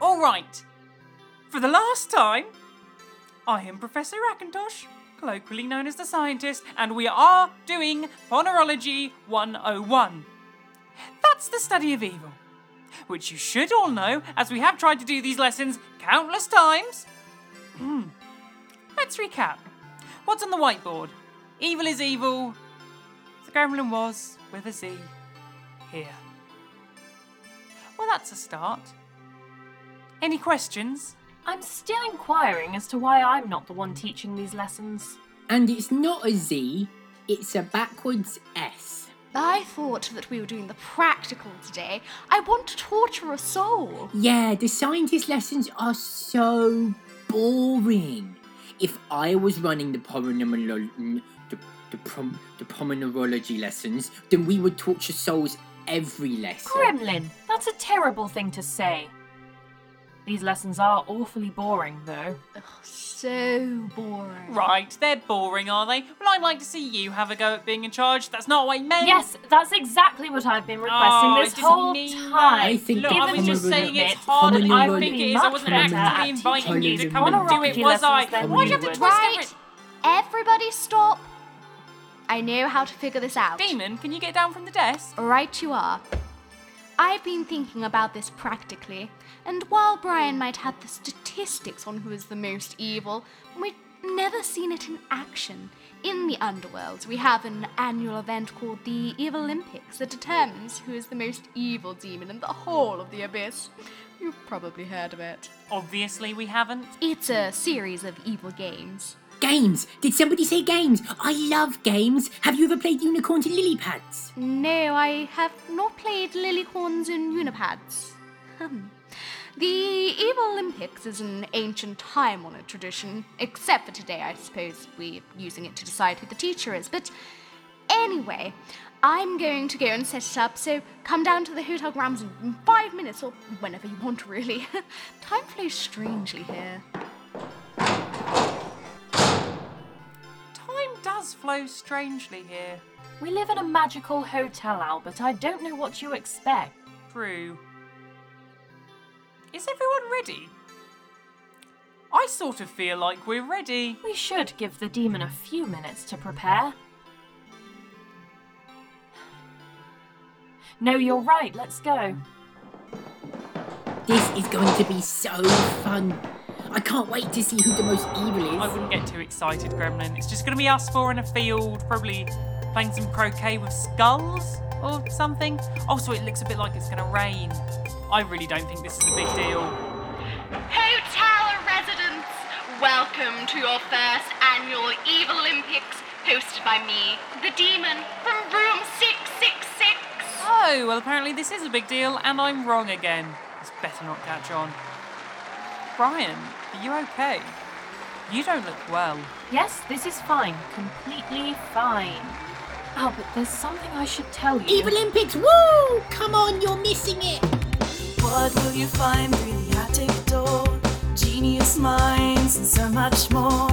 All right. For the last time, I am Professor Rakintosh, colloquially known as the scientist, and we are doing Ponerology 101. That's the study of evil, which you should all know as we have tried to do these lessons countless times. Hmm. Let's recap. What's on the whiteboard? Evil is evil. The gremlin was, with a Z, here. Well, that's a start. Any questions? I'm still inquiring as to why I'm not the one teaching these lessons. And it's not a Z, it's a backwards S. I thought that we were doing the practical today. I want to torture a soul. Yeah, the scientist lessons are so boring. If I was running the polynomial, the, the, prom, the polynomiology lessons, then we would torture souls every lesson. Gremlin, that's a terrible thing to say. These lessons are awfully boring, though. So boring. Right, they're boring, are they? Well, I'd like to see you have a go at being in charge. That's not what I meant. Yes, that's exactly what I've been requesting Oh, this it doesn't whole need- time. I think Look, I was just saying it's bit, harder than I polynomial- think it is. I wasn't much better actively at inviting you to teaching come and do it, polynomial was I? lessons than Why'd you have to twist. Right. everything? Everybody stop. I know how to figure this out. Demon, can you get down from the desk? Right you are. I've been thinking about this practically, and while Brian might have the statistics on who is the most evil, we've never seen it in action. In the underworld, we have an annual event called the Evil Olympics that determines who is the most evil demon in the whole of the abyss. You've probably heard of it. Obviously, we haven't. It's a series of evil games. Games! Did somebody say games? I love games! Have you ever played Unicorns and Lily Pads? No, I have not played Lilycorns and Unipads. Hmm. The Evil Olympics is an ancient time honored tradition, except for today, I suppose we're using it to decide who the teacher is. But anyway, I'm going to go and set it up, so come down to the Hotel Grams in five minutes, or whenever you want, really. time flows strangely here. Time does flow strangely here. We live in a magical hotel, Albert. I don't know what you expect. True. Is everyone ready? I sort of feel like we're ready. We should give the demon a few minutes to prepare. No, you're right. Let's go. This is going to be so fun. I can't wait to see who the most evil is. I wouldn't get too excited, Gremlin. It's just going to be us four in a field, probably playing some croquet with skulls or something. Oh, also, it looks a bit like it's going to rain. I really don't think this is a big deal. Hotel residents, welcome to your first annual Evil Olympics, hosted by me, the demon, from room 666. Oh, well, apparently this is a big deal, and I'm wrong again. This better not catch on. Brian, are you okay? You don't look well. Yes, this is fine. Completely fine. Albert, there's something I should tell you. Evil Olympics, woo! Come on, you're missing it! What will you find through the attic door? Genius minds and so much more.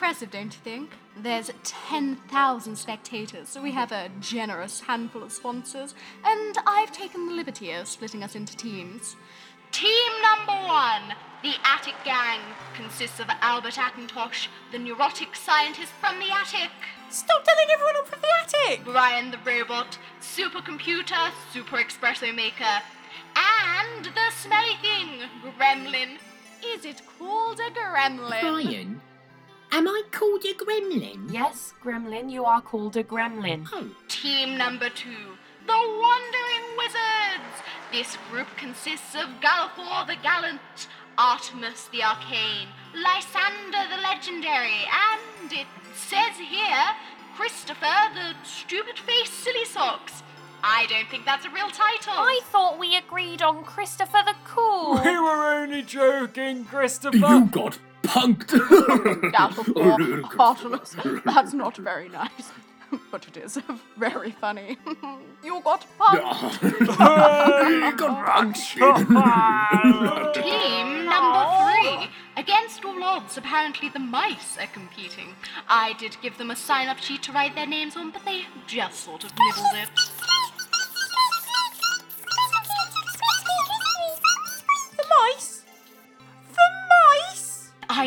Impressive, don't you think? There's 10,000 spectators, so we have a generous handful of sponsors, and I've taken the liberty of splitting us into teams. Team number one, the Attic Gang, consists of Albert Ackintosh, the neurotic scientist from the attic, Stop telling everyone I'm from the attic. Brian the robot, supercomputer, super espresso maker, and the smelly thing, Gremlin. Is it called a gremlin? Brian, am I called a gremlin? Yes, Gremlin, you are called a Gremlin. Oh, Team number two, the Wandering Wizards. This group consists of Galliford the Gallant, Artemis the Arcane, Lysander the Legendary, and it says here, Christopher the Stupid Face Silly Socks. I don't think that's a real title. I thought we agreed on Christopher the Cool. We were only joking, Christopher. you got punked. Gallop, Artemis, that's not very nice. But it is very funny. you got punked. Team number three. Against all odds, apparently the mice are competing. I did give them a sign up sheet to write their names on, but they just sort of nibbled it.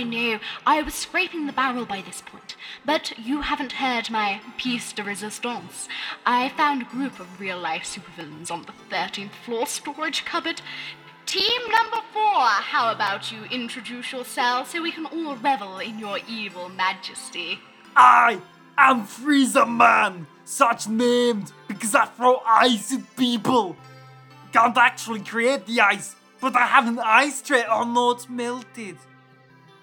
I know, I was scraping the barrel by this point, but you haven't heard my piece de resistance. I found a group of real life supervillains on the 13th floor storage cupboard. Team number four, how about you introduce yourselves so we can all revel in your evil majesty? I am Freezer Man, such named because I throw ice at people. Can't actually create the ice, but I have an ice tray though it's melted.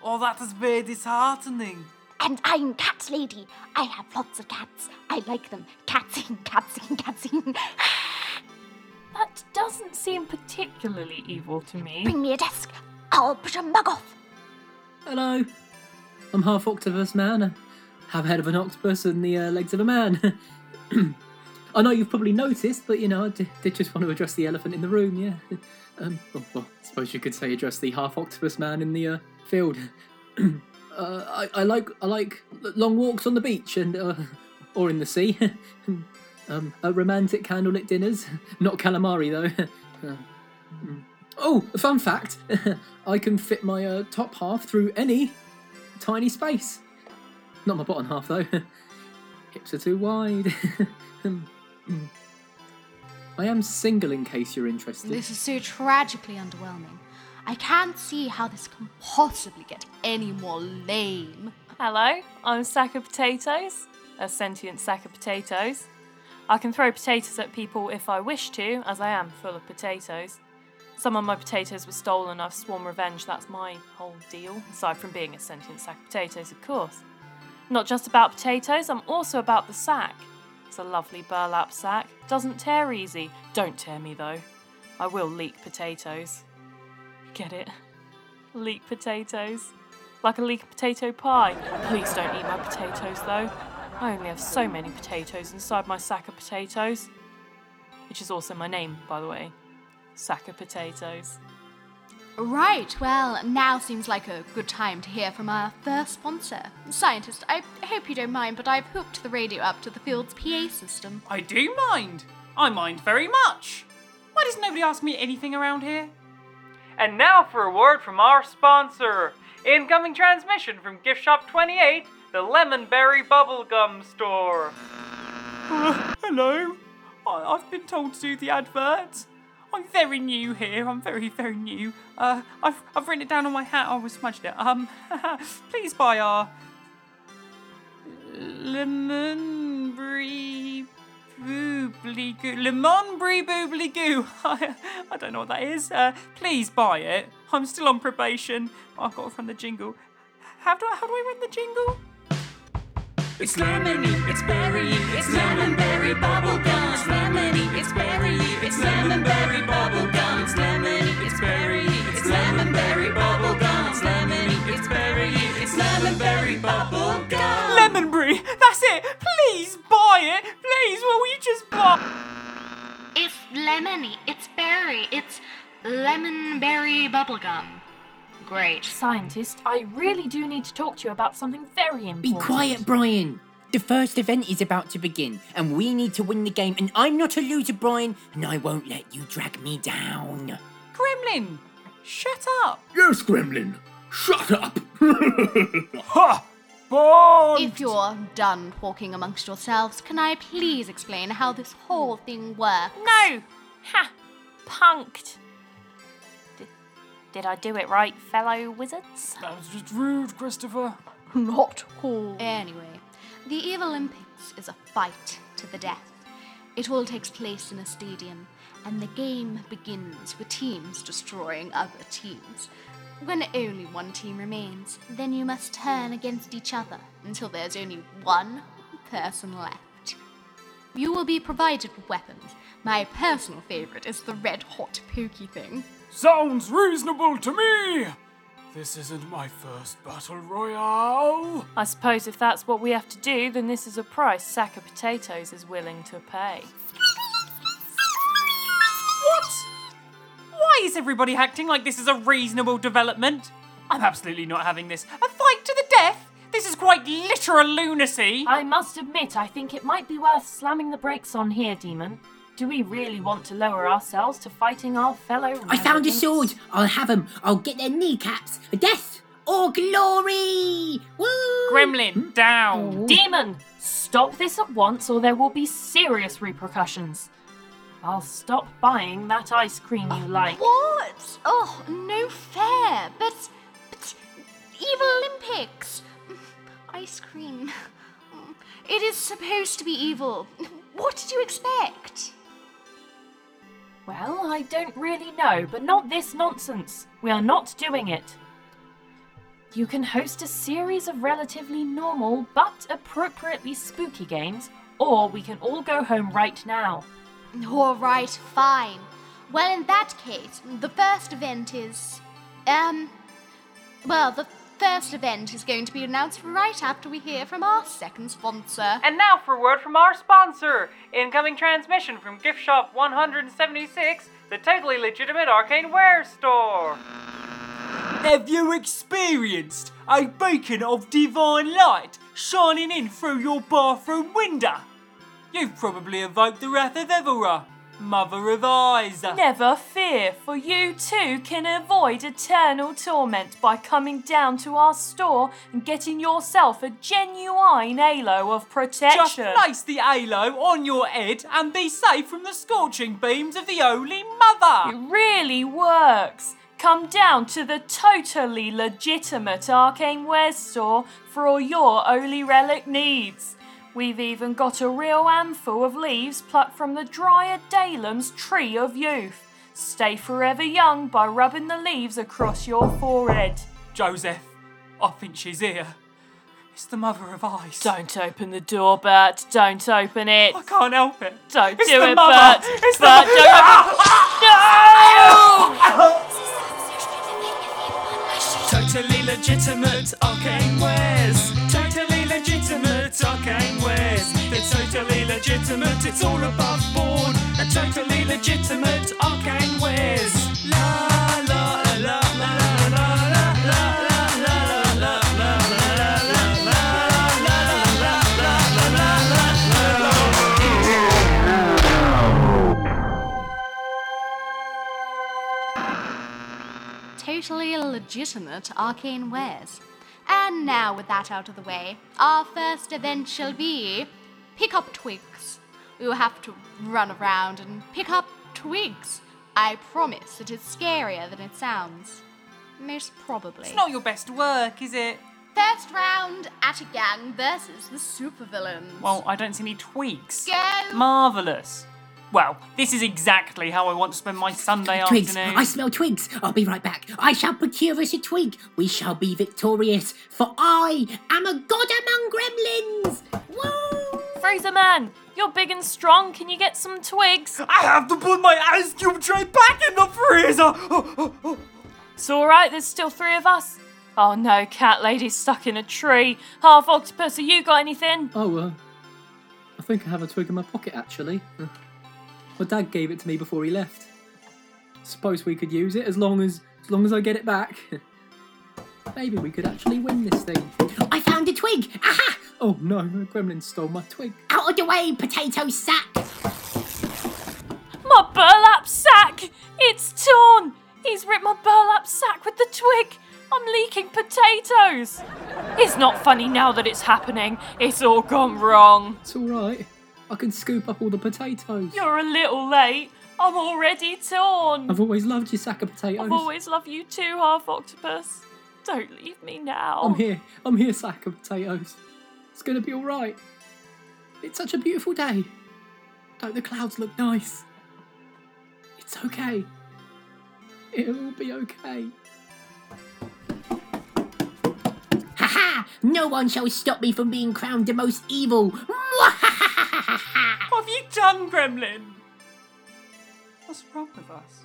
Oh, that is very disheartening. And I'm Cat Lady. I have lots of cats. I like them. Catsing, catsing, catsing. That doesn't seem particularly evil to me. Bring me a desk. I'll push a mug off. Hello. I'm half octopus man. I have head of an octopus and the uh, legs of a man. I know you've probably noticed, but you know, I did, did just want to address the elephant in the room, yeah. Um, well, well, I suppose you could say address the half octopus man in the uh, field. uh, I, I like I like long walks on the beach and uh, or in the sea. um, uh, romantic candlelit dinners, not calamari though. Uh, mm. oh, fun fact: I can fit my uh, top half through any tiny space. Not my bottom half though. Hips are too wide. Mm. I am single in case you're interested. This is so tragically underwhelming. I can't see how this can possibly get any more lame. Hello, I'm Sack of Potatoes, a sentient sack of potatoes. I can throw potatoes at people if I wish to, as I am full of potatoes. Some of my potatoes were stolen, I've sworn revenge, that's my whole deal, aside from being a sentient sack of potatoes, of course. Not just about potatoes, I'm also about the sack. It's a lovely burlap sack, doesn't tear easy. Don't tear me though. I will leak potatoes. Get it? Leek potatoes. Like a leek potato pie. Please don't eat my potatoes though. I only have so many potatoes inside my sack of potatoes. Which is also my name, by the way. Sack of potatoes. Right, well, now seems like a good time to hear from our first sponsor. Scientist, I hope you don't mind, but I've hooked the radio up to the field's PA system. I do mind. I mind very much. Why does nobody ask me anything around here? And now for a word from our sponsor. Incoming transmission from Gift Shop 28, the Lemonberry Bubblegum Store. Uh, hello. I- I've been told to do the advert. I'm very new here. I'm very, very new. Uh, I've, I've written it down on my hat. I was smudged it. Um, please buy our lemon boobly goo. Lemon brie boobly goo. I, I don't know what that is. Uh, please buy it. I'm still on probation. I've got to run the jingle. How do I, how do I run the jingle? It's lemony, it's berry, it's lemonberry bubblegum. It's lemony, it's berry, it's lemonberry bubblegum. It's lemony, it's berry, it's lemonberry bubblegum. It's lemony, it's berry, it's lemonberry bubblegum. Lemon brie. That's it. Please buy it. Please, will you just buy? It's lemony, it's berry, it's lemonberry bubblegum. Great. Scientist, I really do need to talk to you about something very important. Be quiet, Brian. The first event is about to begin, and we need to win the game. And I'm not a loser, Brian, and I won't let you drag me down. Gremlin, shut up. Yes, Gremlin. Shut up. Ha! Bond! If you're done talking amongst yourselves, can I please explain how this whole thing works? No! Ha! Punked! Did, did I do it right, fellow wizards? That was just rude, Christopher. Not cool. Anyway, the Evil Olympics is a fight to the death. It all takes place in a stadium, and the game begins with teams destroying other teams. When only one team remains, then you must turn against each other until there's only one person left. You will be provided with weapons. My personal favorite is the red hot pokey thing. Sounds reasonable to me. This isn't my first battle royale. I suppose if that's what we have to do, then this is a price Sack of Potatoes is willing to pay. Is everybody acting like this is a reasonable development? I'm absolutely not having this. A fight to the death? This is quite literal lunacy. I must admit, I think it might be worth slamming the brakes on here, Demon. Do we really want to lower ourselves to fighting our fellow I found a sword. I'll have have 'em. I'll get their kneecaps. Death or glory. Woo! Gremlin, hmm? down. Demon! Stop this at once or there will be serious repercussions. I'll stop buying that ice cream you uh, like. What? Oh, no fair. But, but, Evil Olympics. Mm, ice cream. Mm, it is supposed to be evil. What did you expect? Well, I don't really know, but not this nonsense. We are not doing it. You can host a series of relatively normal but appropriately spooky games, or we can all go home right now. All right, fine. Well, in that case, the first event is. Um. Well, the first event is going to be announced right after we hear from our second sponsor. And now for a word from our sponsor. Incoming transmission from Gift Shop 176, the totally legitimate arcane wear store. Have you experienced a beacon of divine light shining in through your bathroom window? You've probably evoked the wrath of Evora, Mother of Eyes. Never fear, for you too can avoid eternal torment by coming down to our store and getting yourself a genuine halo of protection. Just place the halo on your head and be safe from the scorching beams of the Holy Mother. It really works. Come down to the totally legitimate Arcane Wares store for all your holy relic needs. We've even got a real handful of leaves plucked from the Dryad Dalem's Tree of Youth. Stay forever young by rubbing the leaves across your forehead. Joseph, I think she's here. It's the Mother of ice. Don't open the door, Bert. Don't open it. I can't help it. Don't It's do the it, mother. Bert. It's the Bert, mo- don't open- No! Totally legitimate arcane wares. Totally legitimate arcane wares. It's totally legitimate, it's all above board. A totally legitimate arcane la la la la la la la la la la la la la Totally legitimate arcane wares. And now, with that out of the way, our first event shall be pick up twigs. We will have to run around and pick up twigs. I promise it is scarier than it sounds. Most probably. It's not your best work, is it? First round Attic Gang versus the supervillains. Well, I don't see any twigs. Go! Marvellous. Well, this is exactly how I want to spend my Sunday Twigs. afternoon. I smell twigs. I'll be right back. I shall procure us a twig. We shall be victorious, for I am a god among gremlins. Woo! Freezer man, you're big and strong. Can you get some twigs? I have to put my ice cube tray back in the freezer. Oh, oh, oh. It's all right. There's still three of us. Oh no, cat lady's stuck in a tree. Half octopus. Have you got anything? Oh, uh, I think I have a twig in my pocket actually. My dad gave it to me before he left. Suppose we could use it as long as as long as I get it back. Maybe we could actually win this thing. I found a twig. Aha! Oh no, a gremlin stole my twig. Out of the way, potato sack. My burlap sack! It's torn! He's ripped my burlap sack with the twig! I'm leaking potatoes! It's not funny now that it's happening. It's all gone wrong. It's alright. I can scoop up all the potatoes. You're a little late. I'm already torn. I've always loved your sack of potatoes. I've always loved you too, half octopus. Don't leave me now. I'm here. I'm here, sack of potatoes. It's gonna be alright. It's such a beautiful day. Don't the clouds look nice? It's okay. It'll be okay. Ha ha! No one shall stop me from being crowned the most evil. What have you done, Gremlin? What's wrong with us?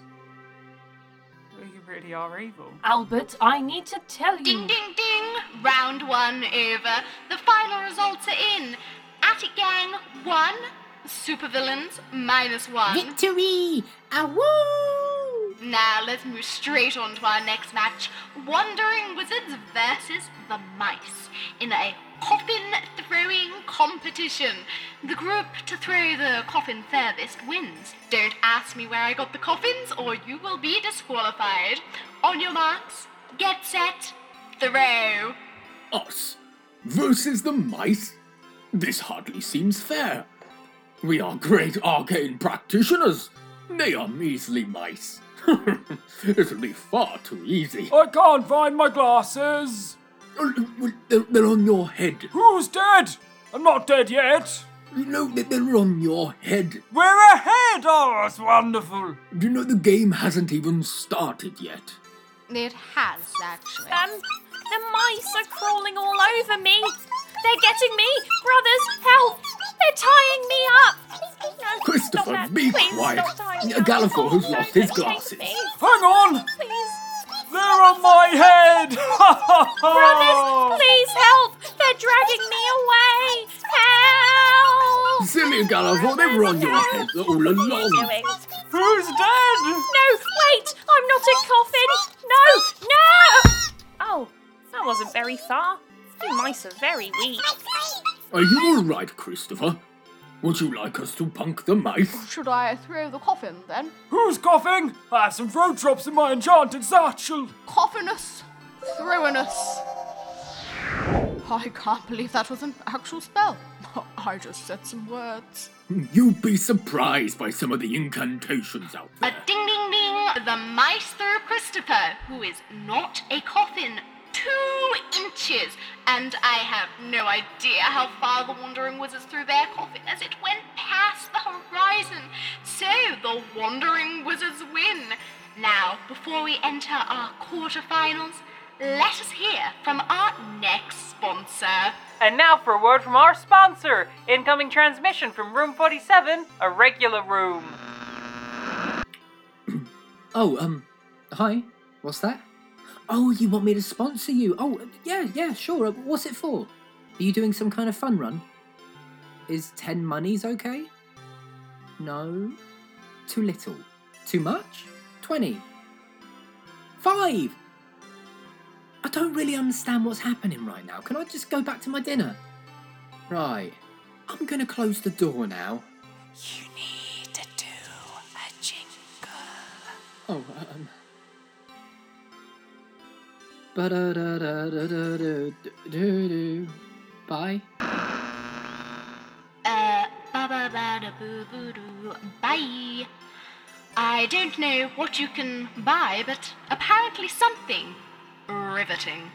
We really are evil. Albert, I need to tell you. Ding, ding, ding! Round one over. The final results are in. Attic Gang, one. Supervillains, minus one. Victory! Ah, woo! Now let's move straight on to our next match Wandering Wizards versus the Mice in a coffin throwing competition. The group to throw the coffin furthest wins. Don't ask me where I got the coffins, or you will be disqualified. On your marks, get set, throw. Us versus the mice? This hardly seems fair. We are great arcane practitioners. They are measly mice. It'll be far too easy. I can't find my glasses. Well, They're, they're on your head. Who's dead? I'm not dead yet. You know that they're on your head. We're ahead! Oh, that's wonderful. Do you know the game hasn't even started yet? It has, actually. Um, the mice are crawling all over me. They're getting me. Brothers, help! They're tying me up. No, Christopher, stop that. be Please quiet. Stop tying me up. Galliford has lost his glasses. Hang on! Please. They're on my head! Brothers, please help! They're dragging me away! Help! Silly Galliford, they were on your head all along. Who's dead? No, wait! I'm not a coffin! No, no! Oh, that wasn't very far. You mice are very weak. Are you all right, Christopher? Would you like us to punk the mice? Oh, should I throw the coffin then? Who's coughing? I have some throat drops in my enchanted satchel. Coffinus, throwinus. I can't believe that was an actual spell. I just said some words. You'd be surprised by some of the incantations out A there. ding ding ding! The mice throw Christopher, who is not a coffin, two inches. And I have no idea how far the Wandering Wizards threw their coffin as it went past the horizon. So the Wandering Wizards win. Now, before we enter our quarterfinals, let us hear from our next sponsor. And now for a word from our sponsor. Incoming transmission from room 47, a regular room. Oh, um, hi. What's that? Oh, you want me to sponsor you? Oh, yeah, yeah, sure. Uh, What's it for? Are you doing some kind of fun run? Is 10 monies okay? No. Too little. Too much? 20. 5. I don't really understand what's happening right now. Can I just go back to my dinner? Right. I'm gonna close the door now. You need to do a jingle. Oh, um. Bye. Uh. Bye. I don't know what you can buy, but apparently something riveting.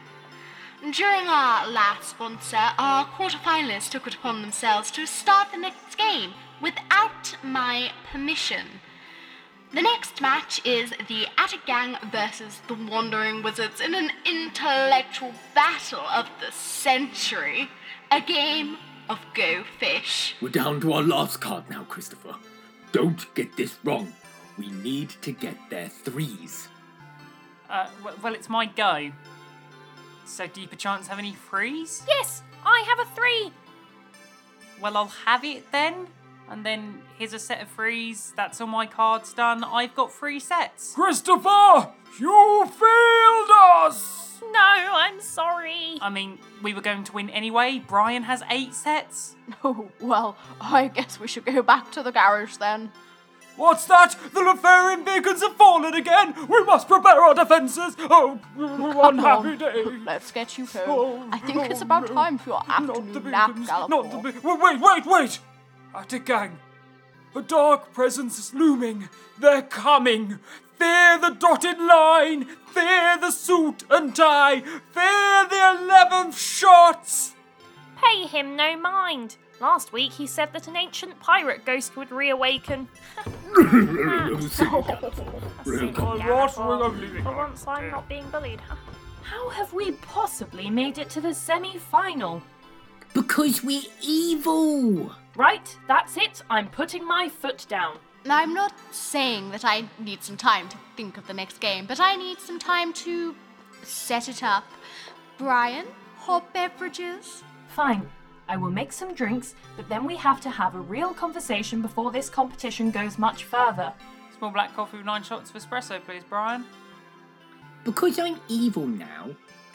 During our last sponsor, our quarterfinalists took it upon themselves to start the next game without my permission. The next match is the Attic Gang versus the Wandering Wizards in an intellectual battle of the century. A game of Go Fish. We're down to our last card now, Christopher. Don't get this wrong. We need to get their threes. Uh, well, it's my go. So, do you perchance have any threes? Yes, I have a three. Well, I'll have it then. And then here's a set of frees. That's all my cards done. I've got three sets. Christopher, you failed us. No, I'm sorry. I mean, we were going to win anyway. Brian has eight sets. Oh, well, I guess we should go back to the garage then. What's that? The Lefarian beacons have fallen again. We must prepare our defences. Oh, oh one oh, happy on. day. Let's get you home. Oh, I think it's oh, about no. time for your Not the afternoon nap, beacons, Galliford. not the be- Wait, wait, wait! Attic gang. A dark presence is looming. They're coming. Fear the dotted line. Fear the suit and tie. Fear the eleventh shots. Pay him no mind. Last week he said that an ancient pirate ghost would reawaken. Silly Galliford. Silly what? Galliford. We're For once I'm not being bullied. How have we possibly made it to the semi final? Because we're evil! Right, that's it. I'm putting my foot down. Now, I'm not saying that I need some time to think of the next game, but I need some time to set it up. Brian, hot beverages? Fine. I will make some drinks, but then we have to have a real conversation before this competition goes much further. Small black coffee with nine shots of espresso, please, Brian. Because I'm evil now,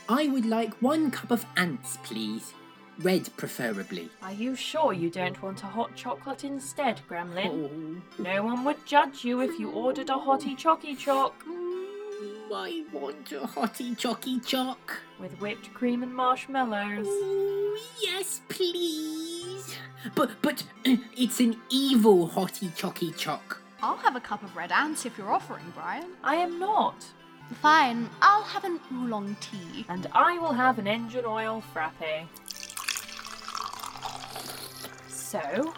I would like one cup of ants, please. Red, preferably. Are you sure you don't want a hot chocolate instead, Gremlin? Oh, No one would judge you if you ordered a hottie chocky choc mm, I want a hottie chocky choc. with whipped cream and marshmallows. Oh, yes, please. But but it's an evil hottie chocky choc. I'll have a cup of red ants if you're offering, Brian. I am not. Fine, I'll have an oolong tea. And I will have an engine oil frappe. So,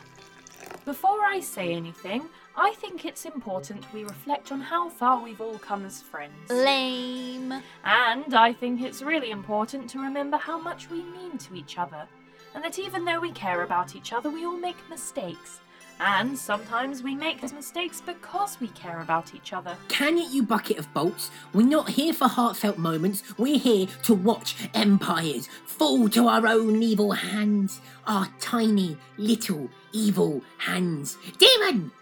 before I say anything, I think it's important we reflect on how far we've all come as friends. Lame. And I think it's really important to remember how much we mean to each other, and that even though we care about each other, we all make mistakes. And sometimes we make those mistakes because we care about each other. Can it, you bucket of bolts? We're not here for heartfelt moments. We're here to watch empires fall to our own evil hands. Our tiny, little, evil hands. Demon!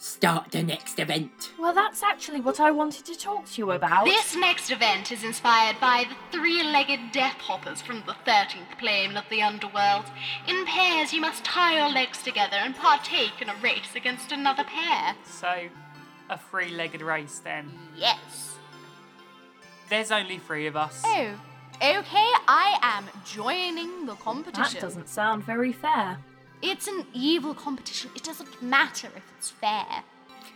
Start the next event. Well, that's actually what I wanted to talk to you about. This next event is inspired by the three legged death hoppers from the 13th plane of the underworld. In pairs, you must tie your legs together and partake in a race against another pair. So, a three legged race then. Yes. There's only three of us. Oh, okay, I am joining the competition. that doesn't sound very fair. It's an evil competition. It doesn't matter if it's fair.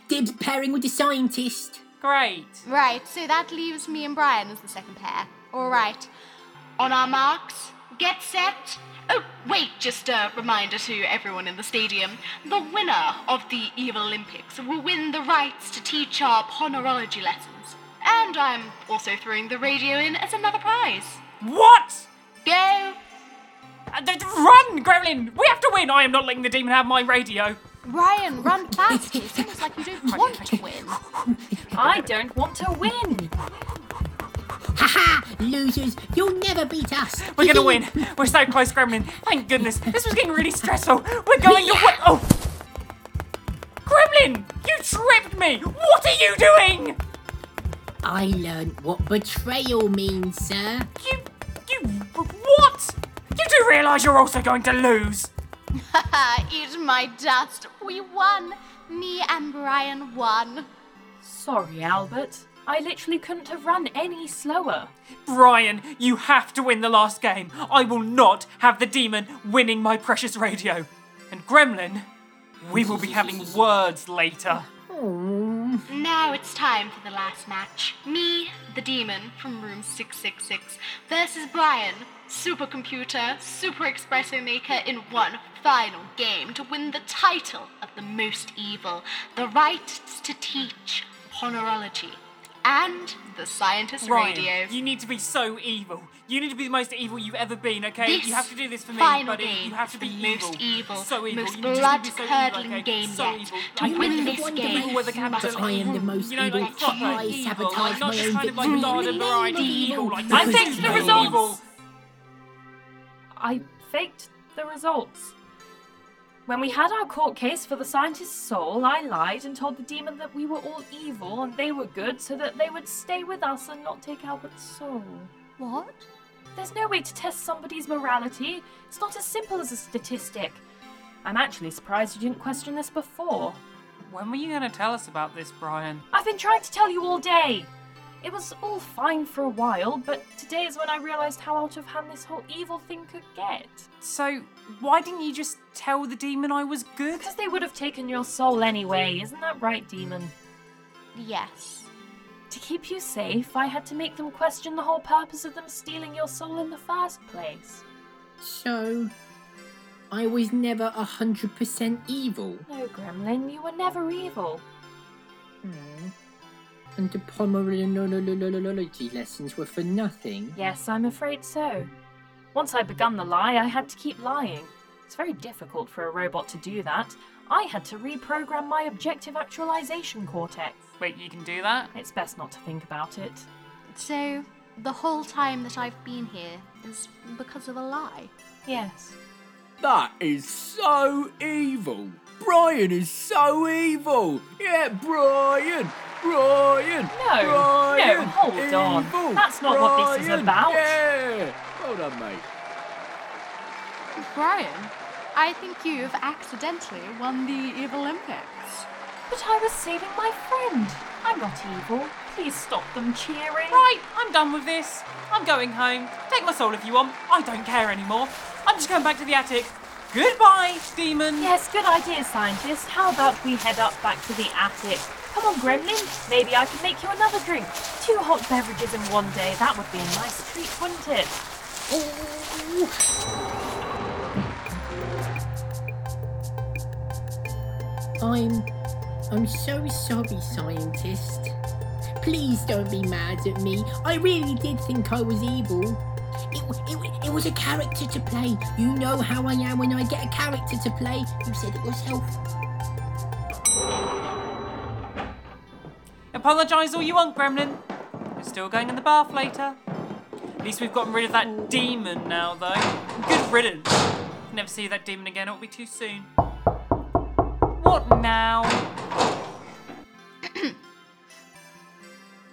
Dibs pairing with the scientist. Great. Right, so that leaves me and Brian as the second pair. All right. On our marks, get set. Oh, wait, just a reminder to everyone in the stadium. The winner of the Evil Olympics will win the rights to teach our ponerology lessons. And I'm also throwing the radio in as another prize. What? Go! Uh, th- th- Run, Gremlin! We have to win! I am not letting the demon have my radio. Brian, run fast. It seems like you don't want to win. I don't want to win. Haha! Losers, you'll never beat us. We're gonna win. We're so close, Gremlin. Thank goodness. This was getting really stressful. We're going to win. Oh! Gremlin! You tripped me! What are you doing? I learned what betrayal means, sir. You. You. What? You do realise you're also going to lose? Haha, eat my dust. We won. Me and Brian won. Sorry, Albert. I literally couldn't have run any slower. Brian, you have to win the last game. I will not have the demon winning my precious radio. And Gremlin, we will be having words later. Now it's time for the last match. Me, the demon from room 666, versus Brian, supercomputer, super espresso maker, in one final game to win the title of the most evil, the right to teach ponerology, and the scientist Ryan, radio. you need to be so evil. You need to be the most evil you've ever been, okay? This you have to do this for me, final buddy. game You have to be the evil. most evil, So evil. most you just need to be so blood-curdling evil, okay? game so yet. evil. To Like, win this game, evil you capital must I am the most You know, evil. like proper I evil, sabotage like not my own kind like victory. Evil. evil, like I Because the results. evil. I faked the results. When we had our court case for the scientist's soul, I lied and told the demon that we were all evil and they were good so that they would stay with us and not take Albert's soul. What? There's no way to test somebody's morality. It's not as simple as a statistic. I'm actually surprised you didn't question this before. When were you going to tell us about this, Brian? I've been trying to tell you all day. It was all fine for a while, but today is when I realized how out of hand this whole evil thing could get. So, why didn't you just tell the demon I was good? Because they would have taken your soul anyway, isn't that right, demon? Yes. To keep you safe, I had to make them question the whole purpose of them stealing your soul in the first place. So, I was never a hundred percent evil. No, Gremlin, you were never evil. Hmm. And the ponerology lessons were for nothing. Yes, I'm afraid so. Once I begun the lie, I had to keep lying. It's very difficult for a robot to do that. I had to reprogram my objective actualization cortex. Wait, you can do that? It's best not to think about it. So, the whole time that I've been here is because of a lie. Yes. That is so evil. Brian is so evil. Yeah, Brian. Brian. No, Brian, no, hold on. That's not what this is about. Yeah. Well done, mate. Brian, I think you've accidentally won the Evil Olympics. But I was saving my friend. I'm not evil. Please stop them cheering. Right, I'm done with this. I'm going home. Take my soul if you want. I don't care anymore. I'm just going back to the attic. Goodbye, demon. Yes, good idea, scientist. How about we head up back to the attic? Come on, Gremlin. Maybe I can make you another drink. Two hot beverages in one day. That would be a nice treat, wouldn't it? I'm. I'm so sorry, scientist. Please don't be mad at me. I really did think I was evil. It, it, it was a character to play. You know how I am when I get a character to play. You said it yourself. Apologise all you want, Gremlin. You're still going in the bath later. At least we've gotten rid of that demon now, though. Good riddance. Never see that demon again, it'll be too soon. What now?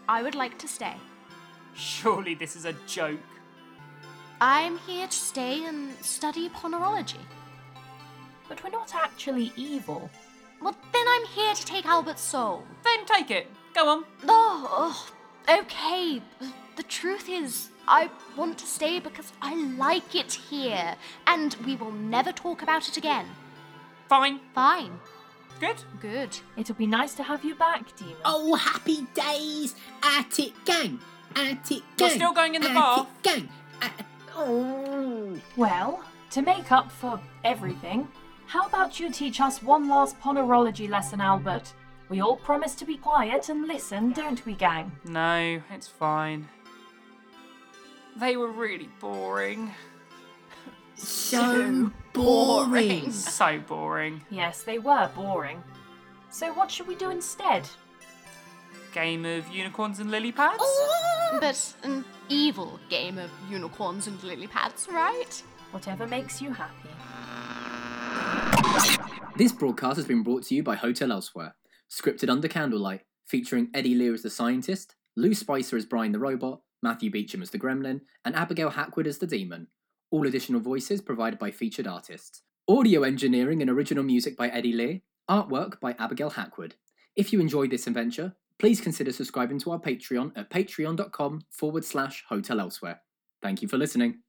I would like to stay. Surely this is a joke. I'm here to stay and study ponerology. But we're not actually evil. Well, then I'm here to take Albert's soul. Then take it. Go on. Oh, oh, okay. The truth is, I want to stay because I like it here, and we will never talk about it again. Fine. Fine. Good. Good. It'll be nice to have you back, Demon. Oh, happy days! Attic gang! Attic gang! You're still going in the Attic bath? gang! A- oh. Well, to make up for everything, how about you teach us one last ponerology lesson, Albert? We all promise to be quiet and listen, don't we, gang? No, it's fine. They were really boring. So boring. So boring. Yes, they were boring. So what should we do instead? Game of unicorns and lily pads? But an evil game of unicorns and lily pads, right? Whatever makes you happy. This broadcast has been brought to you by Hotel Elsewhere, scripted under candlelight, featuring Eddie Lear as the scientist, Lou Spicer as Brian the robot, Matthew Beecham as the gremlin, and Abigail Hackwood as the demon. All additional voices provided by featured artists. Audio engineering and original music by Eddie Lear, artwork by Abigail Hackwood. If you enjoyed this adventure, please consider subscribing to our Patreon at patreon.com forward slash hotel elsewhere. Thank you for listening.